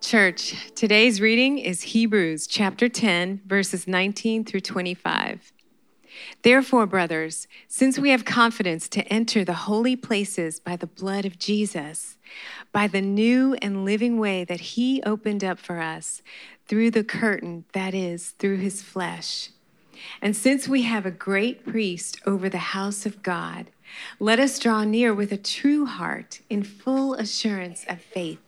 Church, today's reading is Hebrews chapter 10, verses 19 through 25. Therefore, brothers, since we have confidence to enter the holy places by the blood of Jesus, by the new and living way that he opened up for us through the curtain, that is, through his flesh. And since we have a great priest over the house of God, let us draw near with a true heart in full assurance of faith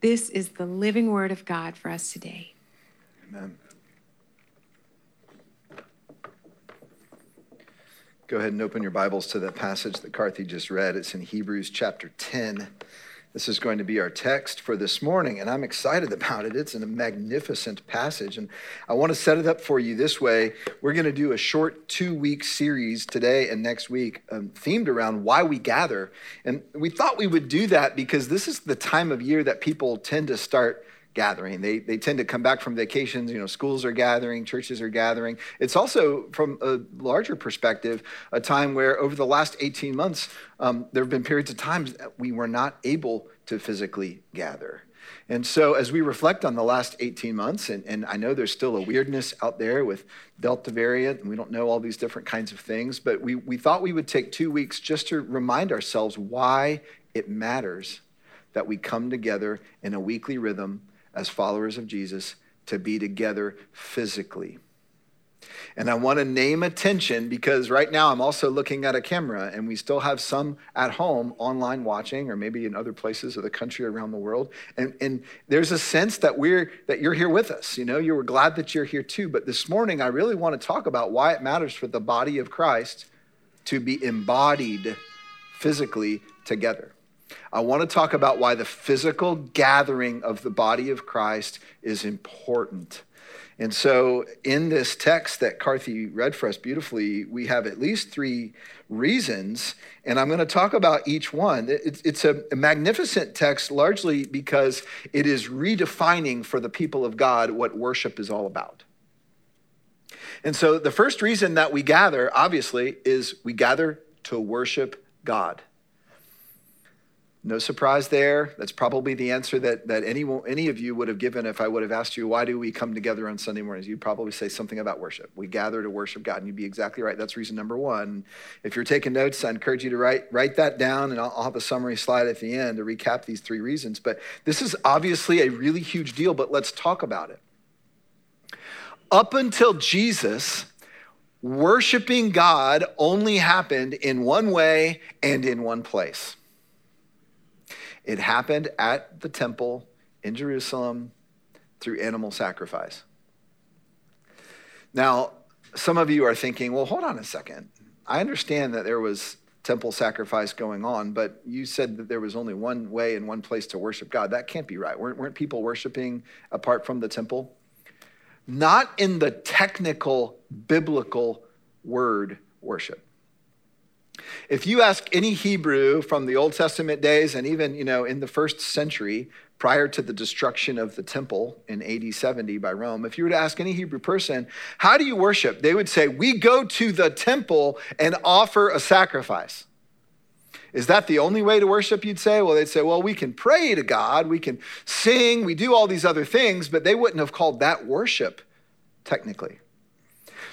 This is the living word of God for us today. Amen. Go ahead and open your Bibles to that passage that Carthy just read. It's in Hebrews chapter 10. This is going to be our text for this morning, and I'm excited about it. It's a magnificent passage, and I want to set it up for you this way. We're going to do a short two week series today and next week um, themed around why we gather. And we thought we would do that because this is the time of year that people tend to start gathering. They, they tend to come back from vacations. You know, schools are gathering, churches are gathering. It's also, from a larger perspective, a time where over the last 18 months, um, there have been periods of times that we were not able to physically gather. And so, as we reflect on the last 18 months, and, and I know there's still a weirdness out there with Delta variant, and we don't know all these different kinds of things, but we, we thought we would take two weeks just to remind ourselves why it matters that we come together in a weekly rhythm as followers of Jesus to be together physically. And I want to name attention because right now I'm also looking at a camera and we still have some at home online watching or maybe in other places of the country around the world. And, and there's a sense that we're that you're here with us. You know, you were glad that you're here too. But this morning I really want to talk about why it matters for the body of Christ to be embodied physically together. I want to talk about why the physical gathering of the body of Christ is important. And so, in this text that Carthy read for us beautifully, we have at least three reasons, and I'm going to talk about each one. It's a magnificent text largely because it is redefining for the people of God what worship is all about. And so, the first reason that we gather, obviously, is we gather to worship God. No surprise there. That's probably the answer that, that any, any of you would have given if I would have asked you, why do we come together on Sunday mornings? You'd probably say something about worship. We gather to worship God, and you'd be exactly right. That's reason number one. If you're taking notes, I encourage you to write, write that down, and I'll, I'll have a summary slide at the end to recap these three reasons. But this is obviously a really huge deal, but let's talk about it. Up until Jesus, worshiping God only happened in one way and in one place. It happened at the temple in Jerusalem through animal sacrifice. Now, some of you are thinking, well, hold on a second. I understand that there was temple sacrifice going on, but you said that there was only one way and one place to worship God. That can't be right. Weren't, weren't people worshiping apart from the temple? Not in the technical biblical word worship. If you ask any Hebrew from the Old Testament days and even, you know, in the first century prior to the destruction of the temple in AD 70 by Rome, if you were to ask any Hebrew person, how do you worship? They would say, "We go to the temple and offer a sacrifice." Is that the only way to worship? You'd say? Well, they'd say, well, we can pray to God, we can sing, we do all these other things, but they wouldn't have called that worship technically.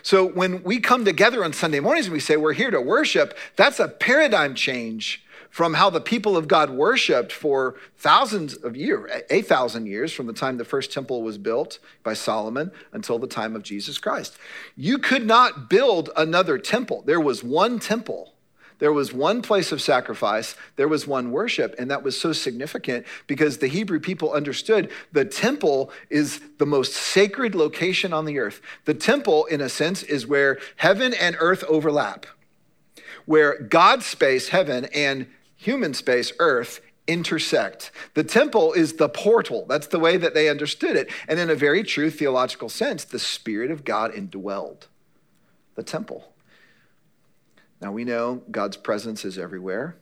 So when we come together on Sunday mornings and we say we're here to worship, that's a paradigm change from how the people of God worshiped for thousands of years, 8,000 years from the time the first temple was built by Solomon until the time of Jesus Christ. You could not build another temple. There was one temple there was one place of sacrifice, there was one worship, and that was so significant because the Hebrew people understood the temple is the most sacred location on the earth. The temple, in a sense, is where heaven and earth overlap, where God's space, heaven, and human space, earth, intersect. The temple is the portal. That's the way that they understood it. And in a very true theological sense, the Spirit of God indwelled the temple. Now we know God's presence is everywhere,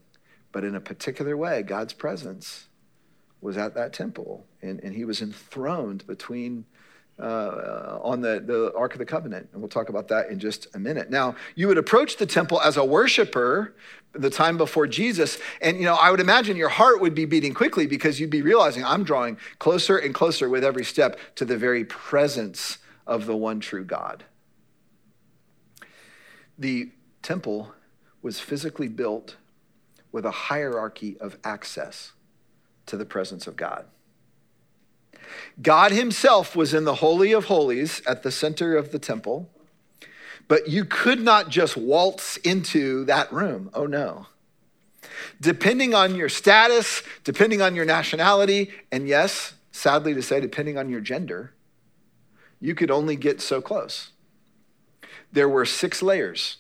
but in a particular way, God's presence was at that temple, and, and he was enthroned between uh, on the, the Ark of the Covenant. And we'll talk about that in just a minute. Now, you would approach the temple as a worshiper the time before Jesus. And, you know, I would imagine your heart would be beating quickly because you'd be realizing I'm drawing closer and closer with every step to the very presence of the one true God. The temple was physically built with a hierarchy of access to the presence of God. God Himself was in the Holy of Holies at the center of the temple, but you could not just waltz into that room. Oh no. Depending on your status, depending on your nationality, and yes, sadly to say, depending on your gender, you could only get so close. There were six layers.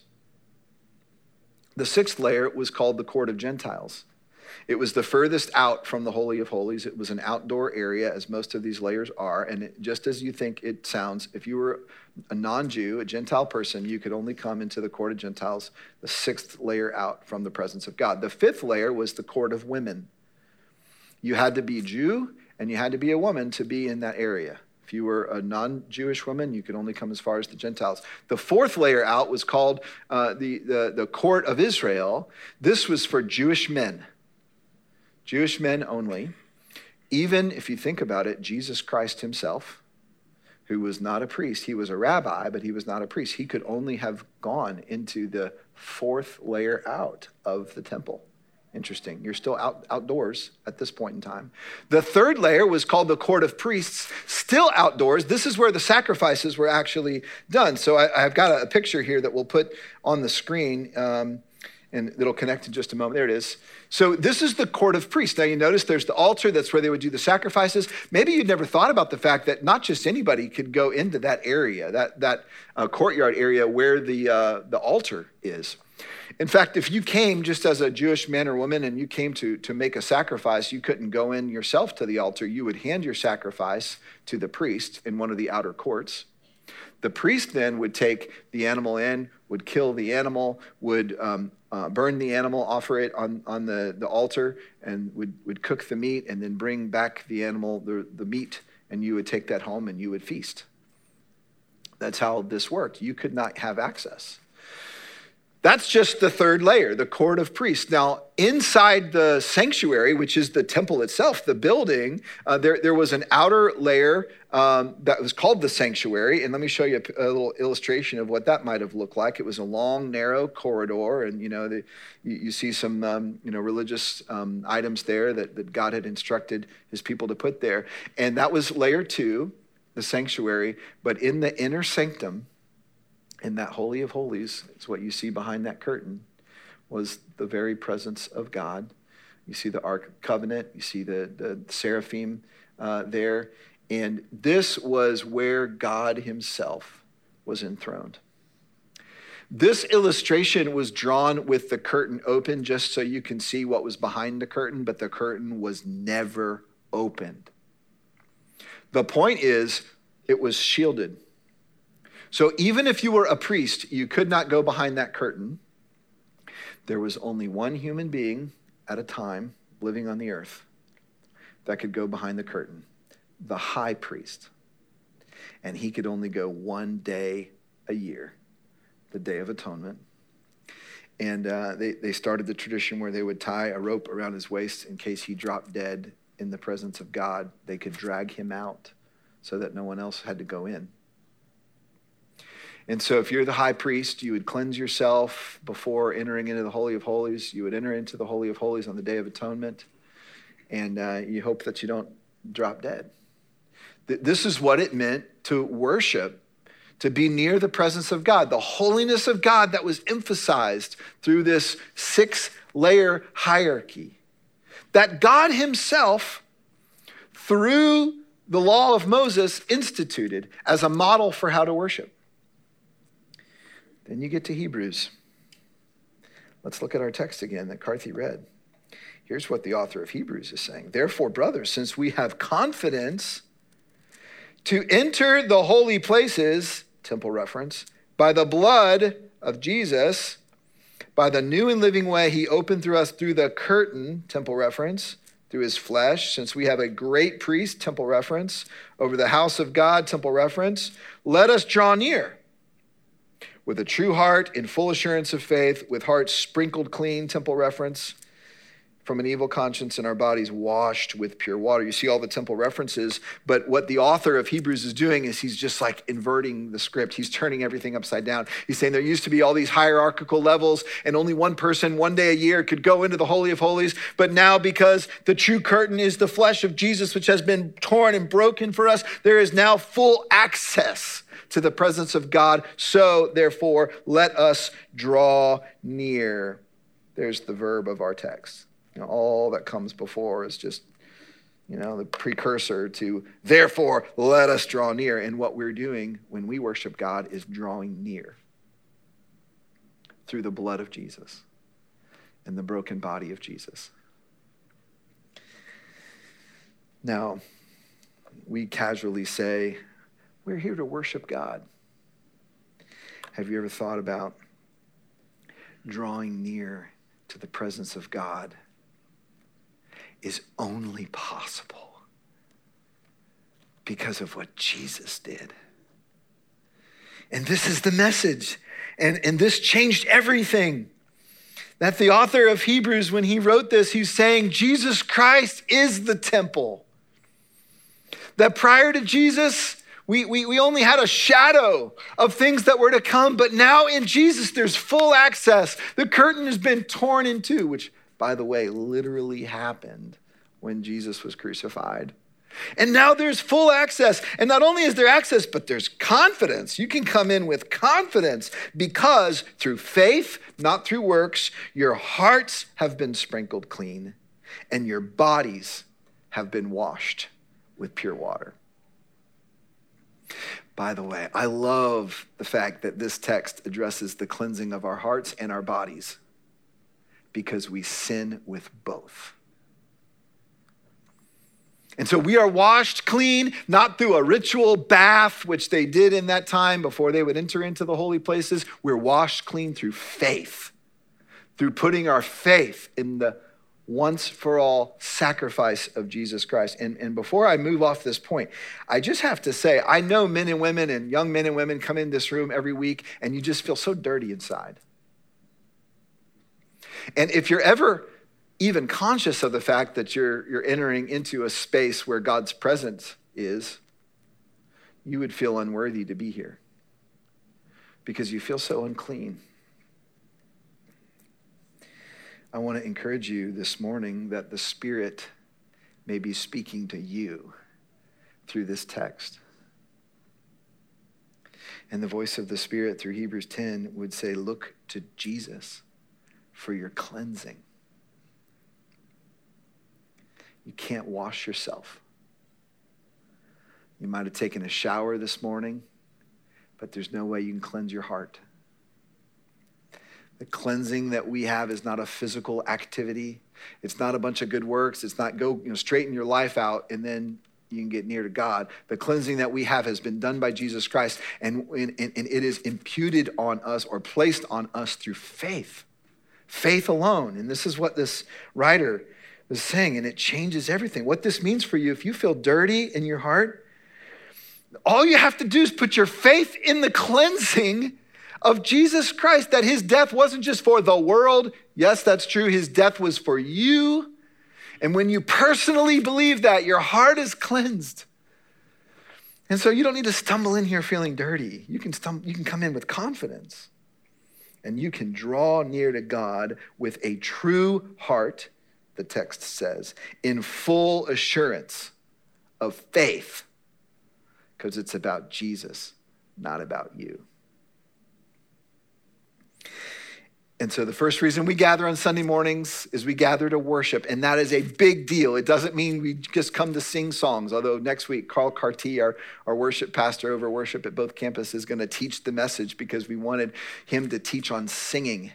The sixth layer was called the court of Gentiles. It was the furthest out from the Holy of Holies. It was an outdoor area, as most of these layers are. And it, just as you think it sounds, if you were a non Jew, a Gentile person, you could only come into the court of Gentiles, the sixth layer out from the presence of God. The fifth layer was the court of women. You had to be Jew and you had to be a woman to be in that area. If you were a non Jewish woman, you could only come as far as the Gentiles. The fourth layer out was called uh, the, the, the court of Israel. This was for Jewish men. Jewish men only. Even if you think about it, Jesus Christ himself, who was not a priest, he was a rabbi, but he was not a priest. He could only have gone into the fourth layer out of the temple. Interesting. You're still out, outdoors at this point in time. The third layer was called the court of priests, still outdoors. This is where the sacrifices were actually done. So I, have got a, a, picture here that we'll put on the screen. Um, and it'll connect in just a moment. There it is. So this is the court of priests. Now you notice there's the altar. That's where they would do the sacrifices. Maybe you'd never thought about the fact that not just anybody could go into that area, that that uh, courtyard area where the uh, the altar is. In fact, if you came just as a Jewish man or woman and you came to, to make a sacrifice, you couldn't go in yourself to the altar. You would hand your sacrifice to the priest in one of the outer courts. The priest then would take the animal in, would kill the animal, would um, uh, burn the animal, offer it on, on the, the altar, and would, would cook the meat and then bring back the animal, the, the meat, and you would take that home and you would feast. That's how this worked. You could not have access. That's just the third layer, the court of priests. Now, inside the sanctuary, which is the temple itself, the building, uh, there, there was an outer layer um, that was called the sanctuary. And let me show you a, a, little illustration of what that might have looked like. It was a long, narrow corridor, and you know, the, you, you, see some um, you know religious um, items there that, that God had instructed His people to put there. And that was layer two, the sanctuary. But in the inner sanctum, in that Holy of Holies, it's what you see behind that curtain, was the very presence of God. You see the Ark of Covenant, you see the, the seraphim uh, there. And this was where God Himself was enthroned. This illustration was drawn with the curtain open just so you can see what was behind the curtain, but the curtain was never opened. The point is, it was shielded. So even if you were a priest, you could not go behind that curtain. There was only one human being at a time living on the earth that could go behind the curtain the high priest. And he could only go one day a year, the Day of Atonement. And uh, they, they started the tradition where they would tie a rope around his waist in case he dropped dead in the presence of God. They could drag him out so that no one else had to go in. And so, if you're the high priest, you would cleanse yourself before entering into the Holy of Holies. You would enter into the Holy of Holies on the Day of Atonement, and uh, you hope that you don't drop dead. This is what it meant to worship, to be near the presence of God, the holiness of God that was emphasized through this six layer hierarchy. That God Himself, through the law of Moses, instituted as a model for how to worship. Then you get to Hebrews. Let's look at our text again that Carthy read. Here's what the author of Hebrews is saying. Therefore, brothers, since we have confidence to enter the holy places, temple reference, by the blood of Jesus, by the new and living way he opened through us through the curtain, temple reference, through his flesh, since we have a great priest, temple reference, over the house of God, temple reference, let us draw near with a true heart in full assurance of faith, with hearts sprinkled clean, temple reference, from an evil conscience and our bodies washed with pure water. You see all the temple references, but what the author of Hebrews is doing is he's just like inverting the script. He's turning everything upside down. He's saying there used to be all these hierarchical levels, and only one person one day a year could go into the Holy of Holies. But now, because the true curtain is the flesh of Jesus, which has been torn and broken for us, there is now full access to the presence of God. So, therefore, let us draw near. There's the verb of our text. You know, all that comes before is just, you know, the precursor to, therefore, let us draw near. And what we're doing when we worship God is drawing near through the blood of Jesus and the broken body of Jesus. Now, we casually say, we're here to worship God. Have you ever thought about drawing near to the presence of God is only possible because of what Jesus did. And this is the message. And, and this changed everything. That the author of Hebrews, when he wrote this, he's saying Jesus Christ is the temple. That prior to Jesus, we, we, we only had a shadow of things that were to come, but now in Jesus, there's full access. The curtain has been torn in two, which by the way, literally happened when Jesus was crucified. And now there's full access. And not only is there access, but there's confidence. You can come in with confidence because through faith, not through works, your hearts have been sprinkled clean and your bodies have been washed with pure water. By the way, I love the fact that this text addresses the cleansing of our hearts and our bodies because we sin with both. And so we are washed clean, not through a ritual bath, which they did in that time before they would enter into the holy places. We're washed clean through faith, through putting our faith in the once for all sacrifice of Jesus Christ. And, and before I move off this point, I just have to say I know men and women and young men and women come in this room every week and you just feel so dirty inside. And if you're ever even conscious of the fact that you're, you're entering into a space where God's presence is, you would feel unworthy to be here because you feel so unclean. I want to encourage you this morning that the Spirit may be speaking to you through this text. And the voice of the Spirit through Hebrews 10 would say, Look to Jesus for your cleansing. You can't wash yourself. You might have taken a shower this morning, but there's no way you can cleanse your heart. The cleansing that we have is not a physical activity. It's not a bunch of good works. It's not go, you know, straighten your life out and then you can get near to God. The cleansing that we have has been done by Jesus Christ, and, and, and it is imputed on us or placed on us through faith. Faith alone. And this is what this writer was saying, and it changes everything. What this means for you, if you feel dirty in your heart, all you have to do is put your faith in the cleansing of Jesus Christ, that his death wasn't just for the world. Yes, that's true. His death was for you. And when you personally believe that, your heart is cleansed. And so you don't need to stumble in here feeling dirty. You can, stumble, you can come in with confidence. And you can draw near to God with a true heart the text says, in full assurance of faith, because it's about Jesus, not about you. And so, the first reason we gather on Sunday mornings is we gather to worship, and that is a big deal. It doesn't mean we just come to sing songs, although next week, Carl Carty, our, our worship pastor over worship at both campuses, is going to teach the message because we wanted him to teach on singing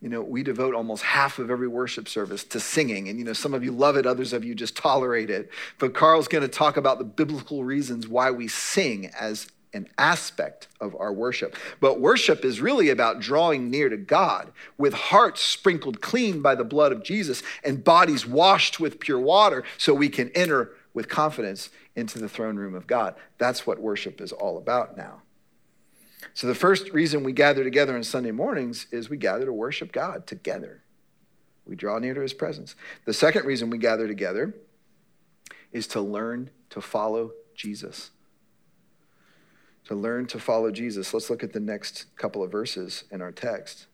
you know, we devote almost half of every worship service to singing. And, you know, some of you love it, others of you just tolerate it. But Carl's going to talk about the biblical reasons why we sing as an aspect of our worship. But worship is really about drawing near to God with hearts sprinkled clean by the blood of Jesus and bodies washed with pure water so we can enter with confidence into the throne room of God. That's what worship is all about now. So, the first reason we gather together on Sunday mornings is we gather to worship God together. We draw near to his presence. The second reason we gather together is to learn to follow Jesus. To learn to follow Jesus. Let's look at the next couple of verses in our text.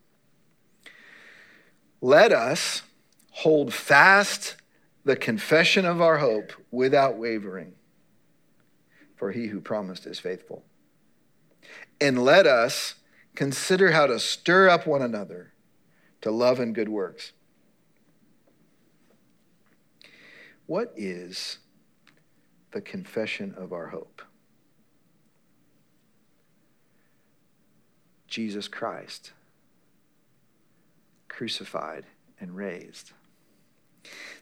Let us hold fast the confession of our hope without wavering, for he who promised is faithful and let us consider how to stir up one another to love and good works. What is the confession of our hope? Jesus Christ, crucified and raised.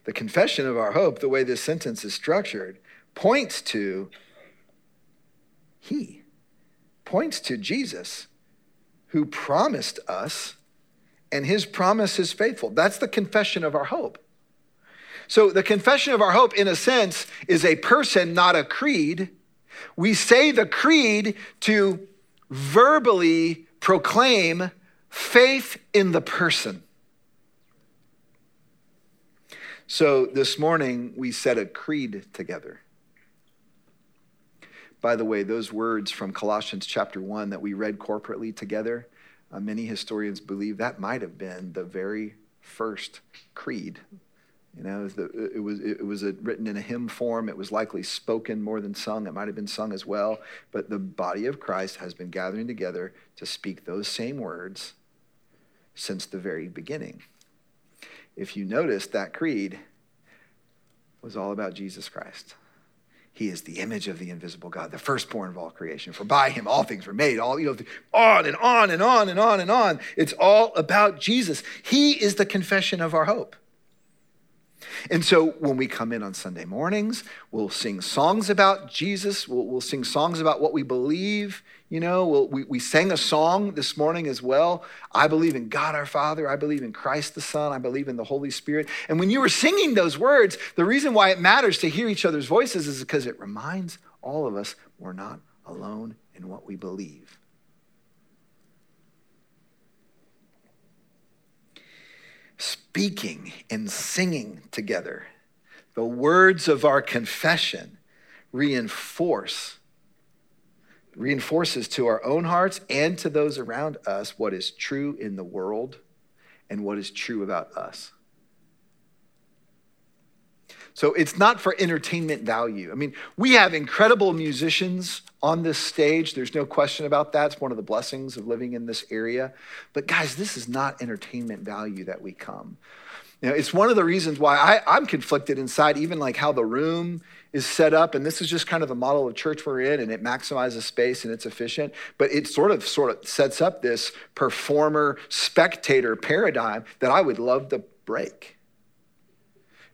The confession of our hope, the way this sentence is structured, points to He points to Jesus, who promised us, and his promise is faithful. That's the confession of our hope. So, the confession of our hope, in a sense, is a person, not a creed. We say the creed to verbally proclaim faith in the person. So, this morning, we said a creed together. By the way, those words from Colossians chapter 1 that we read corporately together, uh, many historians believe that might have been the very first creed. You know, it was, it was written in a hymn form. It was likely spoken more than sung. It might have been sung as well. But the body of Christ has been gathering together to speak those same words since the very beginning. If you notice, that creed was all about Jesus Christ. He is the image of the invisible God, the firstborn of all creation. For by him all things were made. All you know, on and on and on and on and on. It's all about Jesus. He is the confession of our hope. And so when we come in on Sunday mornings, we'll sing songs about Jesus. We'll, we'll sing songs about what we believe. You know, we'll, we, we sang a song this morning as well. I believe in God our Father. I believe in Christ the Son. I believe in the Holy Spirit. And when you were singing those words, the reason why it matters to hear each other's voices is because it reminds all of us we're not alone in what we believe. Speaking and singing together. The words of our confession reinforce reinforces to our own hearts and to those around us what is true in the world and what is true about us. So it's not for entertainment value. I mean, we have incredible musicians on this stage. There's no question about that. It's one of the blessings of living in this area. But guys, this is not entertainment value that we come. You know, it's one of the reasons why I, I'm conflicted inside, even like how the room is set up. And this is just kind of the model of church we're in, and it maximizes space and it's efficient. But it sort of sort of sets up this performer spectator paradigm that I would love to break.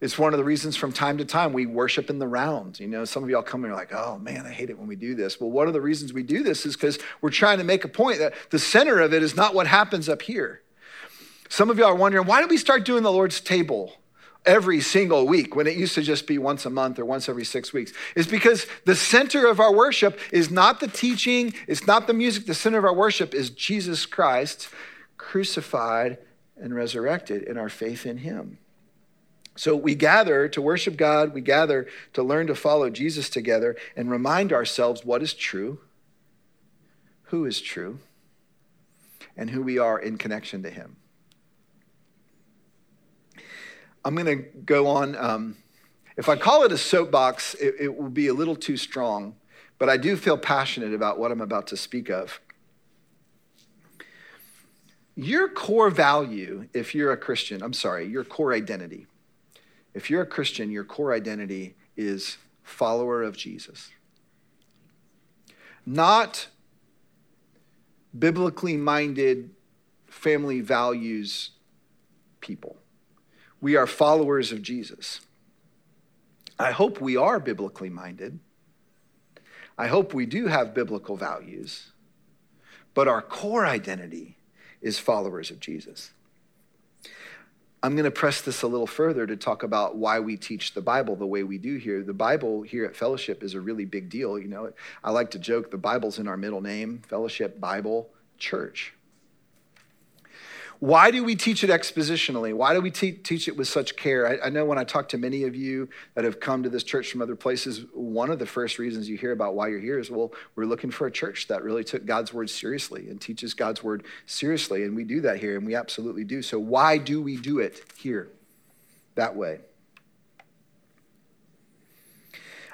It's one of the reasons from time to time we worship in the round. You know, some of y'all come and are like, oh man, I hate it when we do this. Well, one of the reasons we do this is because we're trying to make a point that the center of it is not what happens up here. Some of y'all are wondering, why did we start doing the Lord's table? every single week when it used to just be once a month or once every six weeks is because the center of our worship is not the teaching, it's not the music. The center of our worship is Jesus Christ crucified and resurrected in our faith in Him. So we gather to worship God, we gather to learn to follow Jesus together and remind ourselves what is true, who is true, and who we are in connection to Him. I'm going to go on. Um, if I call it a soapbox, it, it will be a little too strong, but I do feel passionate about what I'm about to speak of. Your core value, if you're a Christian, I'm sorry, your core identity if you're a Christian, your core identity is follower of Jesus. Not biblically minded family values people. We are followers of Jesus. I hope we are biblically minded. I hope we do have biblical values. But our core identity is followers of Jesus. I'm going to press this a little further to talk about why we teach the Bible the way we do here. The Bible here at Fellowship is a really big deal. You know, I like to joke the Bible's in our middle name Fellowship Bible Church. Why do we teach it expositionally? Why do we te- teach it with such care? I, I, know when I talk to many of you that have come to this church from other places, one of the first reasons you hear about why you're here is, well, we're looking for a church that really took God's word seriously and teaches God's word seriously. And we do that here, and we absolutely do. So, why do we do it here that way?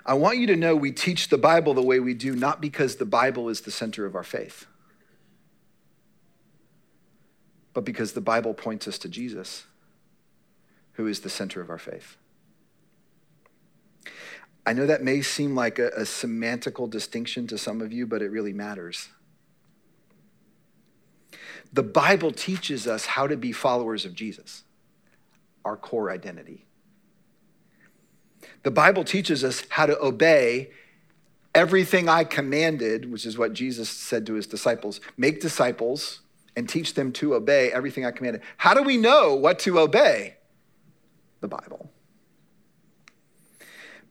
I want you to know we teach the Bible the way we do, not because the Bible is the center of our faith but because the Bible points us to Jesus, who is the center of our faith. I know that may seem like a, a semantical distinction to some of you, but it really matters. The Bible teaches us how to be followers of Jesus, our core identity. The Bible teaches us how to obey everything I commanded, which is what Jesus said to his disciples make disciples and teach them to obey everything I commanded. How do we know what to obey? The Bible.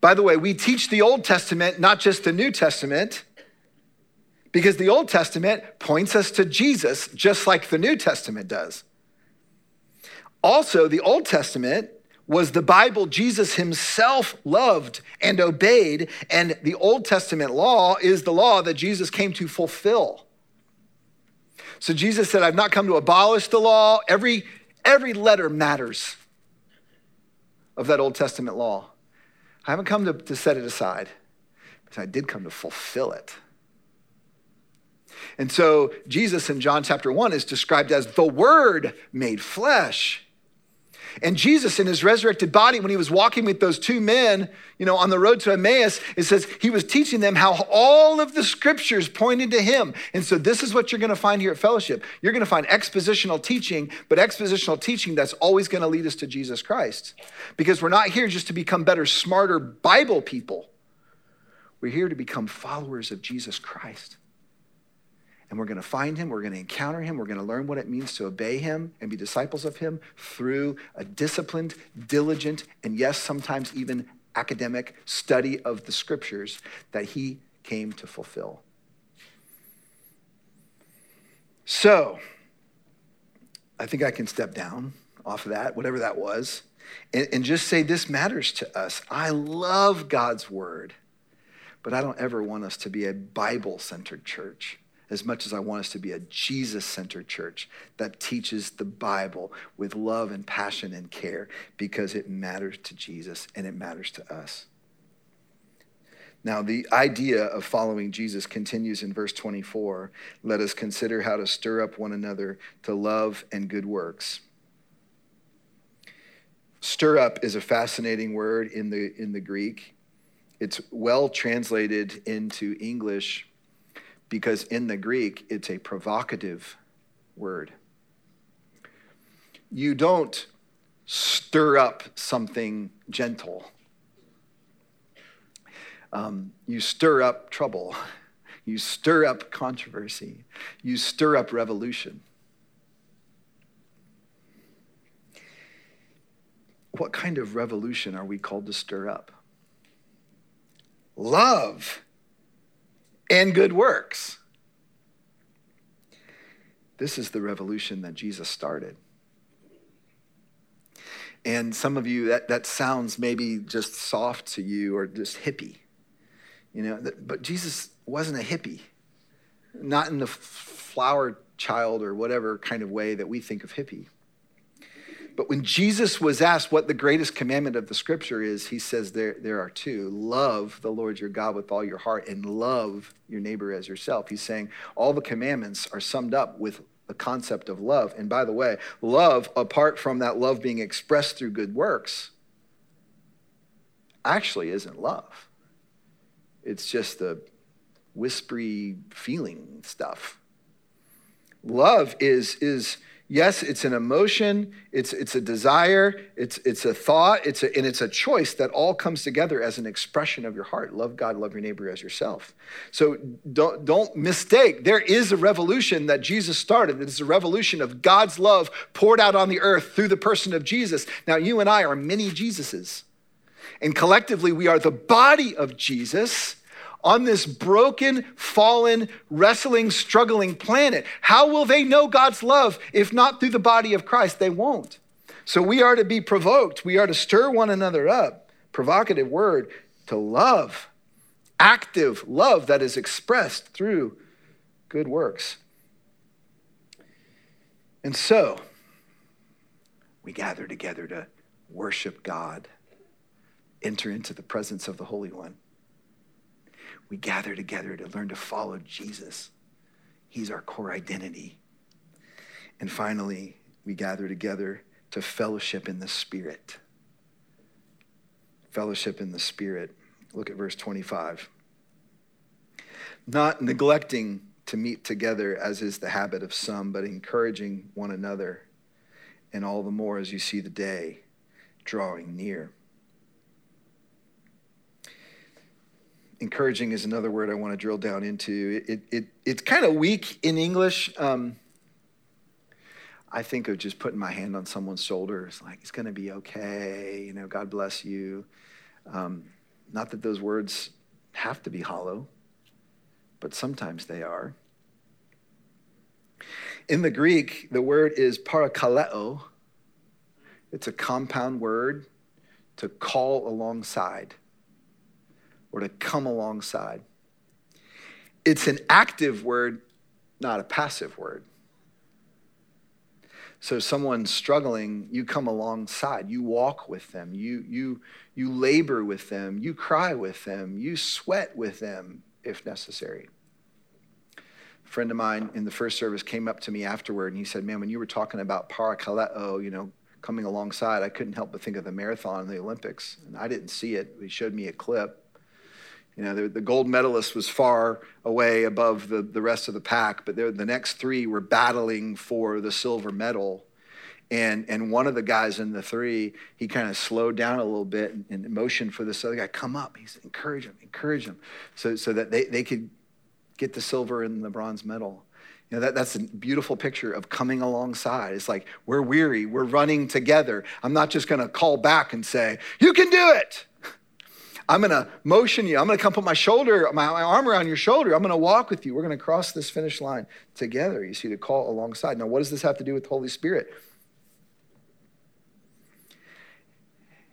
By the way, we teach the Old Testament, not just the New Testament, because the Old Testament points us to Jesus, just like the New Testament does. Also, the Old Testament was the Bible Jesus himself loved and obeyed, and the Old Testament law is the law that Jesus came to fulfill. So Jesus said, I've not come to abolish the law. Every, every letter matters of that Old Testament law. I haven't come to, to set it aside, but I did come to fulfill it. And so Jesus in John chapter 1 is described as the Word made flesh. And Jesus, in his resurrected body, when he was walking with those two men, you know, on the road to Emmaus, it says he was teaching them how all of the scriptures pointed to him. And so, this is what you're going to find here at Fellowship. You're going to find expositional teaching, but expositional teaching that's always going to lead us to Jesus Christ. Because we're not here just to become better, smarter Bible people. We're here to become followers of Jesus Christ and we're going to find him, we're going to encounter him, we're going to learn what it means to obey him and be disciples of him through a disciplined, diligent, and yes, sometimes even academic study of the scriptures that he came to fulfill. So, I think I can step down off of that, whatever that was, and, and just say this matters to us. I love God's word, but I don't ever want us to be a Bible centered church as much as I want us to be a Jesus centered church that teaches the Bible with love and passion and care because it matters to Jesus and it matters to us. Now, the idea of following Jesus continues in verse 24. Let us consider how to stir up one another to love and good works. Stir up is a fascinating word in the, in the Greek. It's well translated into English because in the Greek, it's a provocative word. You don't stir up something gentle, um, you stir up trouble, you stir up controversy, you stir up revolution. What kind of revolution are we called to stir up? Love and good works. This is the revolution that Jesus started. And some of you, that, that sounds maybe just soft to you or just hippie. You know, but Jesus wasn't a hippie, not in the flower child or whatever kind of way that we think of hippie. But when Jesus was asked what the greatest commandment of the scripture is, he says there, there are two love the Lord your God with all your heart and love your neighbor as yourself. He's saying all the commandments are summed up with the concept of love. And by the way, love, apart from that love being expressed through good works, actually isn't love. It's just the whispery feeling stuff. Love is, is Yes, it's an emotion, it's, it's a desire, it's, it's a thought, it's a, and it's a choice that all comes together as an expression of your heart. Love God, love your neighbor as yourself. So don't, don't mistake, there is a revolution that Jesus started. It is a revolution of God's love poured out on the earth through the person of Jesus. Now, you and I are many Jesuses. And collectively, we are the body of Jesus on this broken, fallen, wrestling, struggling planet. How will they know God's love if not through the body of Christ? They won't. So we are to be provoked. We are to stir one another up. Provocative word to love, active love that is expressed through good works. And so, we gather together to worship God, enter into the presence of the Holy One we gather together to learn to follow Jesus. He's our core identity. And finally, we gather together to fellowship in the Spirit. Fellowship in the Spirit. Look at verse 25. Not neglecting to meet together, as is the habit of some, but encouraging one another, and all the more as you see the day drawing near. Encouraging is another word I want to drill down into. It, it, it's kind of weak in English. Um, I think of just putting my hand on someone's shoulder. It's like, it's going to be okay. You know, God bless you. Um, not that those words have to be hollow, but sometimes they are. In the Greek, the word is parakaleo. It's a compound word to call alongside or to come alongside. It's an active word, not a passive word. So someone's struggling, you come alongside, you walk with them, you, you, you labor with them, you cry with them, you sweat with them if necessary. A friend of mine in the first service came up to me afterward and he said, Man, when you were talking about parakaleo, you know, coming alongside, I couldn't help but think of the marathon and the Olympics. And I didn't see it. He showed me a clip. You know, the, the, gold medalist was far away above the, the rest of the pack, but the next three were battling for the silver medal. And, and one of the guys in the three, he kind of slowed down a little bit and, and motioned for this other guy, come up. He said, encourage him, encourage him, so, so that they, they could get the silver and the bronze medal. You know, that, that's a beautiful picture of coming alongside. It's like, we're weary, we're running together. I'm not just going to call back and say, you can do it. I'm going to motion you. I'm going to come put my shoulder, my, my arm around your shoulder. I'm going to walk with you. We're going to cross this finish line together. You see, the call alongside. Now, what does this have to do with the Holy Spirit?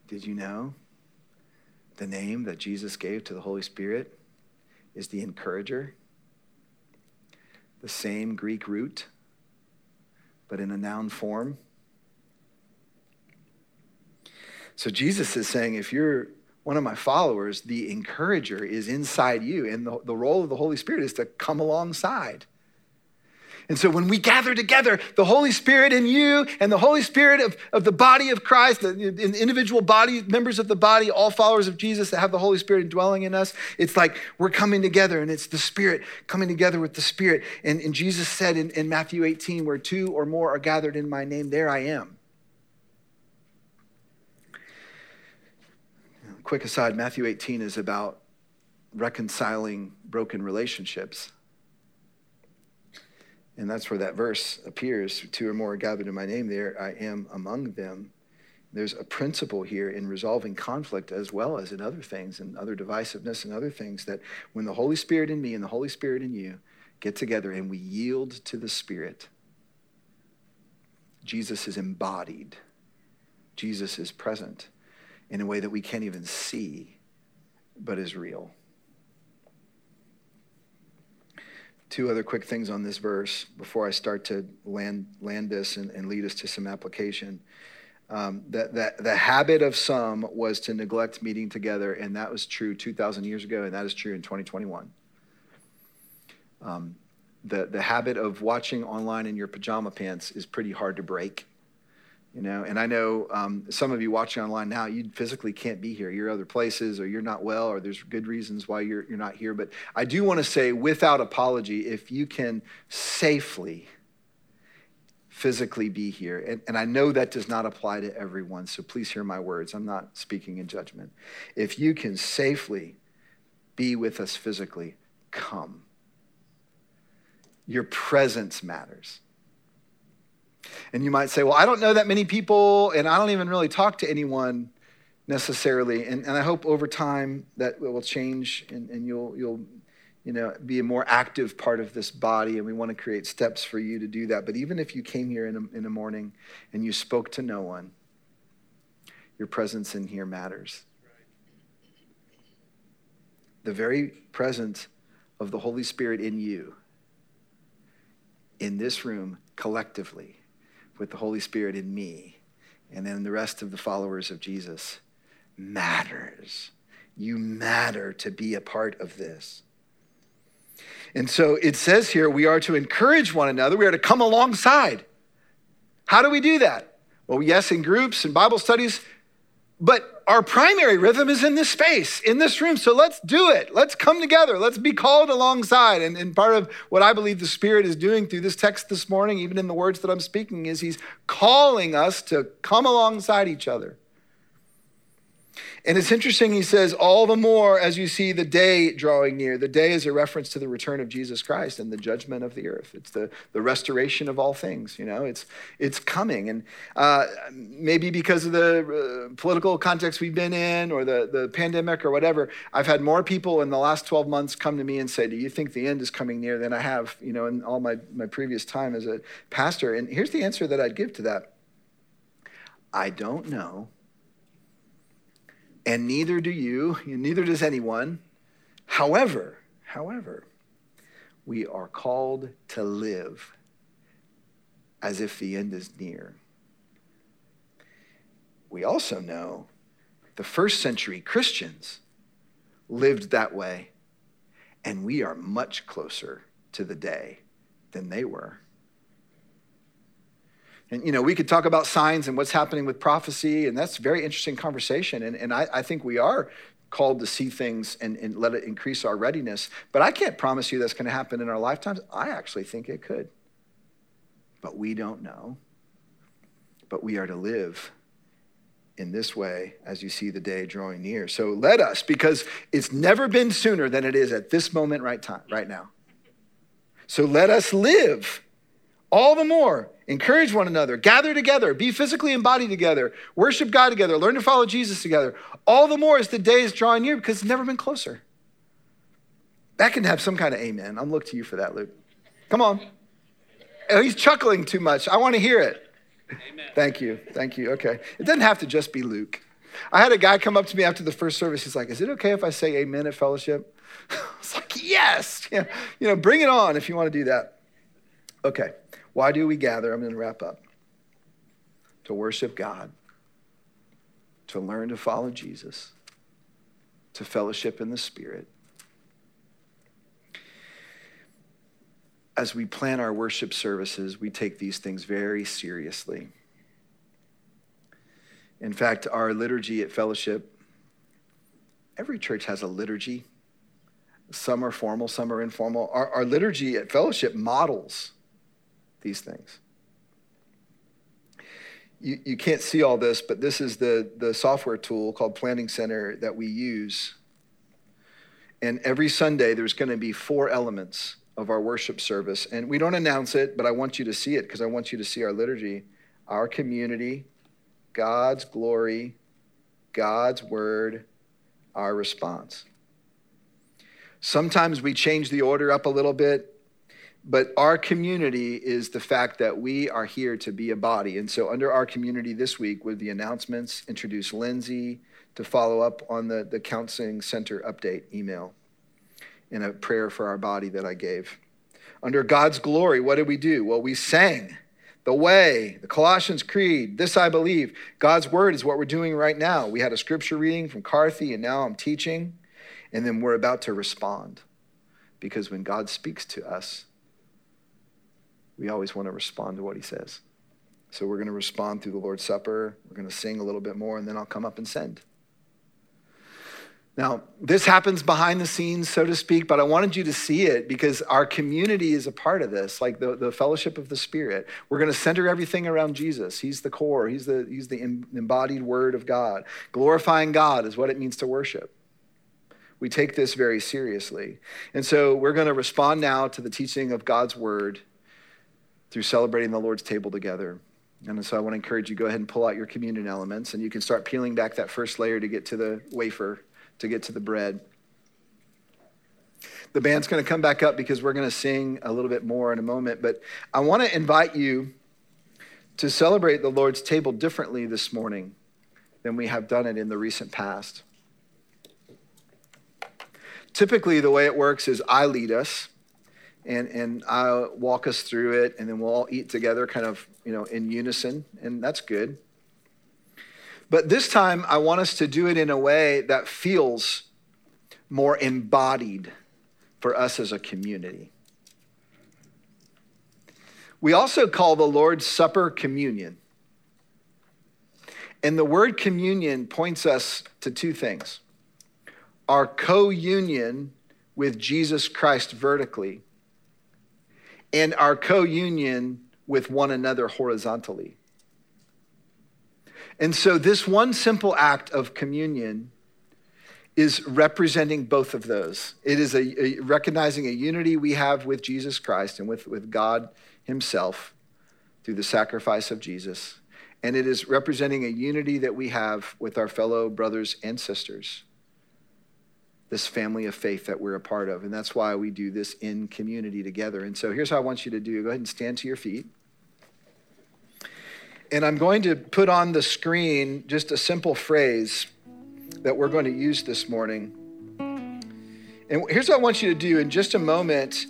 Did you know the name that Jesus gave to the Holy Spirit is the encourager? The same Greek root, but in a noun form. So Jesus is saying if you're one of my followers, the encourager is inside you. And the, the role of the Holy Spirit is to come alongside. And so when we gather together, the Holy Spirit in you and the Holy Spirit of, of the body of Christ, the, the individual body, members of the body, all followers of Jesus that have the Holy Spirit dwelling in us, it's like we're coming together and it's the Spirit coming together with the Spirit. And, and Jesus said in, in Matthew 18, where two or more are gathered in my name, there I am. Quick aside Matthew 18 is about reconciling broken relationships. And that's where that verse appears. Two or more are gathered in my name, there I am among them. There's a principle here in resolving conflict as well as in other things and other divisiveness and other things that when the Holy Spirit in me and the Holy Spirit in you get together and we yield to the Spirit, Jesus is embodied, Jesus is present in a way that we can't even see, but is real. Two other quick things on this verse before I start to land, land this and, and lead us to some application. Um, that, that the habit of some was to neglect meeting together, and that was true 2,000 years ago, and that is true in 2021. Um, the, the habit of watching online in your pajama pants is pretty hard to break you know and i know um, some of you watching online now you physically can't be here you're other places or you're not well or there's good reasons why you're, you're not here but i do want to say without apology if you can safely physically be here. And, and I know that does not apply to everyone, so please hear my words. I'm not speaking in judgment. If you can safely be with us physically, come. Your presence matters. And you might say, well, I don't know that many people, and I don't even really talk to anyone necessarily. And, and I hope over time that will change and, and you'll, you'll you know, be a more active part of this body. And we want to create steps for you to do that. But even if you came here in a, in the morning and you spoke to no one, your presence in here matters. The very presence of the Holy Spirit in you, in this room, collectively, with the Holy Spirit in me, and then the rest of the followers of Jesus matters. You matter to be a part of this. And so it says here we are to encourage one another, we are to come alongside. How do we do that? Well, yes, in groups and Bible studies, but our primary rhythm is in this space, in this room. So let's do it. Let's come together. Let's be called alongside. And, and part of what I believe the Spirit is doing through this text this morning, even in the words that I'm speaking, is He's calling us to come alongside each other. And it's interesting, he says, all the more as you see the day drawing near. The day is a reference to the return of Jesus Christ and the judgment of the earth. It's the, the restoration of all things, you know, it's, it's coming. And uh, maybe because of the uh, political context we've been in or the, the pandemic or whatever, I've had more people in the last 12 months come to me and say, Do you think the end is coming near than I have, you know, in all my, my previous time as a pastor? And here's the answer that I'd give to that I don't know and neither do you, and neither does anyone. However, however, we are called to live as if the end is near. We also know the first century Christians lived that way, and we are much closer to the day than they were. And, you know, we could talk about signs and what's happening with prophecy, and that's a very interesting conversation. And, and I, I think we are called to see things and, and let it increase our readiness. But I can't promise you that's going to happen in our lifetimes. I actually think it could. But we don't know. But we are to live in this way as you see the day drawing near. So let us, because it's never been sooner than it is at this moment right time, right now. So let us live all the more encourage one another, gather together, be physically embodied together, worship God together, learn to follow Jesus together. All the more as the day is drawing near because it's never been closer. That can have some kind of amen. I'm looking to you for that, Luke. Come on. Oh, he's chuckling too much. I want to hear it. Amen. Thank you. Thank you. Okay. It doesn't have to just be Luke. I had a guy come up to me after the first service. He's like, Is it okay if I say amen at fellowship? I was like, Yes. Yeah. You know, bring it on if you want to do that. Okay. Why do we gather? I'm going to wrap up. To worship God, to learn to follow Jesus, to fellowship in the Spirit. As we plan our worship services, we take these things very seriously. In fact, our liturgy at fellowship, every church has a liturgy. Some are formal, some are informal. Our, our liturgy at fellowship models these things. You, you can't see all this, but this is the, the software tool called Planning Center that we use. And every Sunday, there's going to be four elements of our worship service. And we don't announce it, but I want you to see it because I want you to see our liturgy, our community, God's glory, God's word, our response. Sometimes we change the order up a little bit but our community is the fact that we are here to be a body. And so, under our community this week, with the announcements, introduce Lindsay to follow up on the, the counseling center update email and a prayer for our body that I gave. Under God's glory, what did we do? Well, we sang the way, the Colossians Creed, this I believe. God's word is what we're doing right now. We had a scripture reading from Carthy, and now I'm teaching, and then we're about to respond. Because when God speaks to us, we always want to respond to what he says. So we're going to respond through the Lord's Supper. We're going to sing a little bit more, and then I'll come up and send. Now, this happens behind the scenes, so to speak, but I wanted you to see it because our community is a part of this, like the, the fellowship of the Spirit. We're going to center everything around Jesus. He's the core, He's the, he's the embodied Word of God. Glorifying God is what it means to worship. We take this very seriously. And so we're going to respond now to the teaching of God's Word through celebrating the Lord's table together. And so I want to encourage you go ahead and pull out your communion elements, and you can start peeling back that first layer to get to the wafer to get to the bread. The band's going to come back up because we're going to sing a little bit more in a moment. But I want to invite you to celebrate the Lord's table differently this morning than we have done it in the recent past. Typically, the way it works is I lead us and, and I walk us through it, and then we'll all eat together, kind of, you know, in unison, and that's good. But this time, I want us to do it in a way that feels more embodied for us as a community. We also call the Lord's Supper communion. And the word communion points us to two things our co union with Jesus Christ vertically, and our co union with one another horizontally. And so, this one simple act of communion is representing both of those. It is a, a, recognizing a unity we have with Jesus Christ and with, with God Himself through the sacrifice of Jesus. And it is representing a unity that we have with our fellow brothers and sisters, this family of faith that we're a part of. And that's why we do this in community together. And so here's how I want you to do go ahead and stand to your feet. And I'm going to put on the screen just a simple phrase that we're going to use this morning. And here's what I want you to do in just a moment.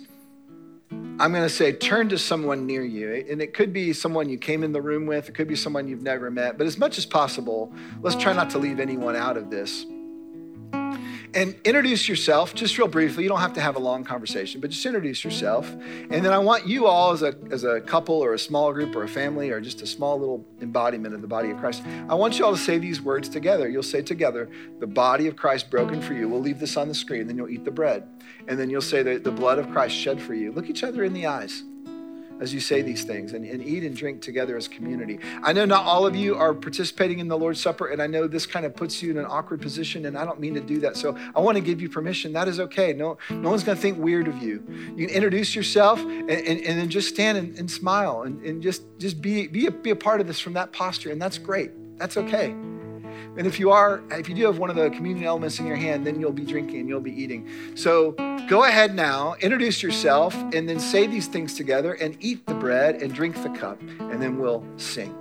I'm going to say, turn to someone near you. And it could be someone you came in the room with, it could be someone you've never met. But as much as possible, let's try not to leave anyone out of this and introduce yourself just real briefly. You don't have to have a long conversation, but just introduce yourself. And then I want you all, as a, as a couple or a small group or a family or just a small little embodiment of the body of Christ, I want you all to say these words together. You'll say together, the body of Christ broken for you. We'll leave this on the screen, then you'll eat the bread. And then you'll say, the, the blood of Christ shed for you. Look each other in the eyes as you say these things and, and eat and drink together as community. I know not all of you are participating in the Lord's Supper, and I know this kind of puts you in an awkward position, and I don't mean to do that. So I want to give you permission. That is okay. No, no one's going to think weird of you. You can introduce yourself and, and, and then just stand and, and smile and, and just, just be, be, a, be a part of this from that posture, and that's great. That's okay. And if you are, if you do have one of the communion elements in your hand, then you'll be drinking and you'll be eating. So go ahead now, introduce yourself, and then say these things together and eat the bread and drink the cup, and then we'll sing.